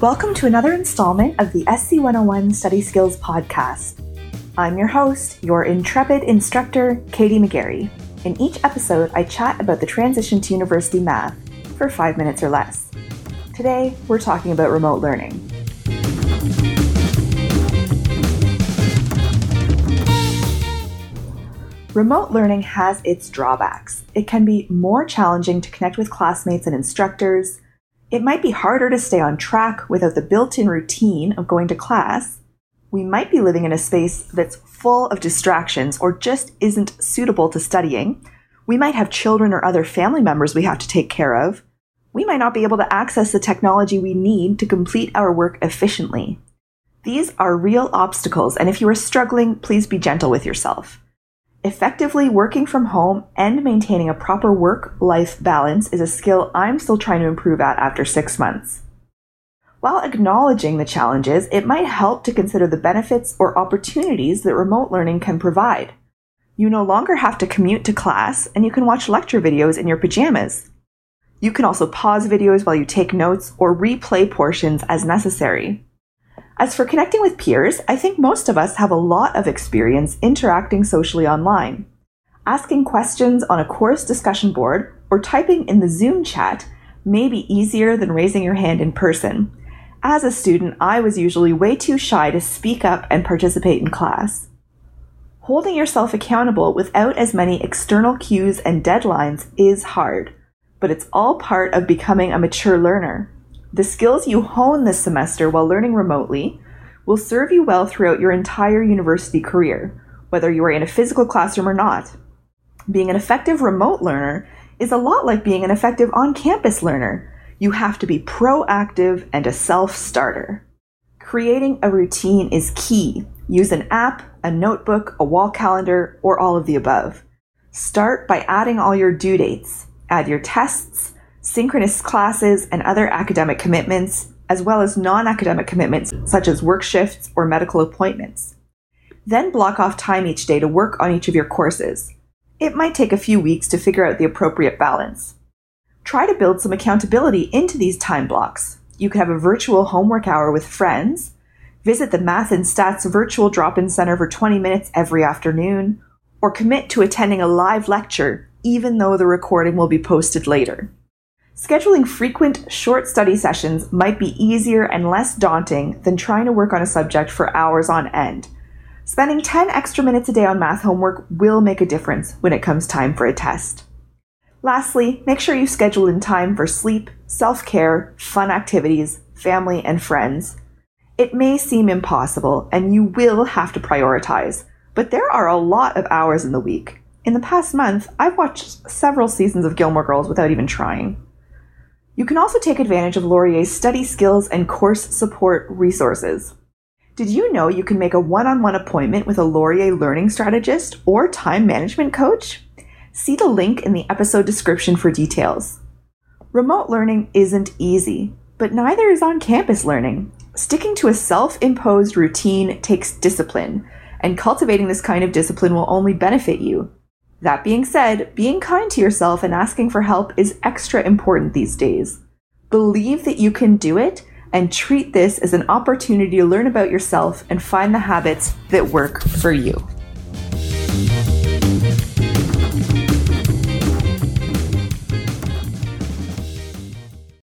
Welcome to another installment of the SC 101 Study Skills Podcast. I'm your host, your intrepid instructor, Katie McGarry. In each episode, I chat about the transition to university math for five minutes or less. Today, we're talking about remote learning. Remote learning has its drawbacks. It can be more challenging to connect with classmates and instructors. It might be harder to stay on track without the built in routine of going to class. We might be living in a space that's full of distractions or just isn't suitable to studying. We might have children or other family members we have to take care of. We might not be able to access the technology we need to complete our work efficiently. These are real obstacles, and if you are struggling, please be gentle with yourself. Effectively working from home and maintaining a proper work life balance is a skill I'm still trying to improve at after six months. While acknowledging the challenges, it might help to consider the benefits or opportunities that remote learning can provide. You no longer have to commute to class and you can watch lecture videos in your pajamas. You can also pause videos while you take notes or replay portions as necessary. As for connecting with peers, I think most of us have a lot of experience interacting socially online. Asking questions on a course discussion board or typing in the Zoom chat may be easier than raising your hand in person. As a student, I was usually way too shy to speak up and participate in class. Holding yourself accountable without as many external cues and deadlines is hard, but it's all part of becoming a mature learner. The skills you hone this semester while learning remotely will serve you well throughout your entire university career, whether you are in a physical classroom or not. Being an effective remote learner is a lot like being an effective on campus learner. You have to be proactive and a self starter. Creating a routine is key. Use an app, a notebook, a wall calendar, or all of the above. Start by adding all your due dates. Add your tests, synchronous classes, and other academic commitments, as well as non academic commitments such as work shifts or medical appointments. Then block off time each day to work on each of your courses. It might take a few weeks to figure out the appropriate balance. Try to build some accountability into these time blocks. You could have a virtual homework hour with friends, visit the Math and Stats virtual drop in center for 20 minutes every afternoon, or commit to attending a live lecture even though the recording will be posted later. Scheduling frequent, short study sessions might be easier and less daunting than trying to work on a subject for hours on end. Spending 10 extra minutes a day on math homework will make a difference when it comes time for a test. Lastly, make sure you schedule in time for sleep, self care, fun activities, family, and friends. It may seem impossible, and you will have to prioritize, but there are a lot of hours in the week. In the past month, I've watched several seasons of Gilmore Girls without even trying. You can also take advantage of Laurier's study skills and course support resources. Did you know you can make a one on one appointment with a Laurier learning strategist or time management coach? See the link in the episode description for details. Remote learning isn't easy, but neither is on campus learning. Sticking to a self imposed routine takes discipline, and cultivating this kind of discipline will only benefit you. That being said, being kind to yourself and asking for help is extra important these days. Believe that you can do it and treat this as an opportunity to learn about yourself and find the habits that work for you.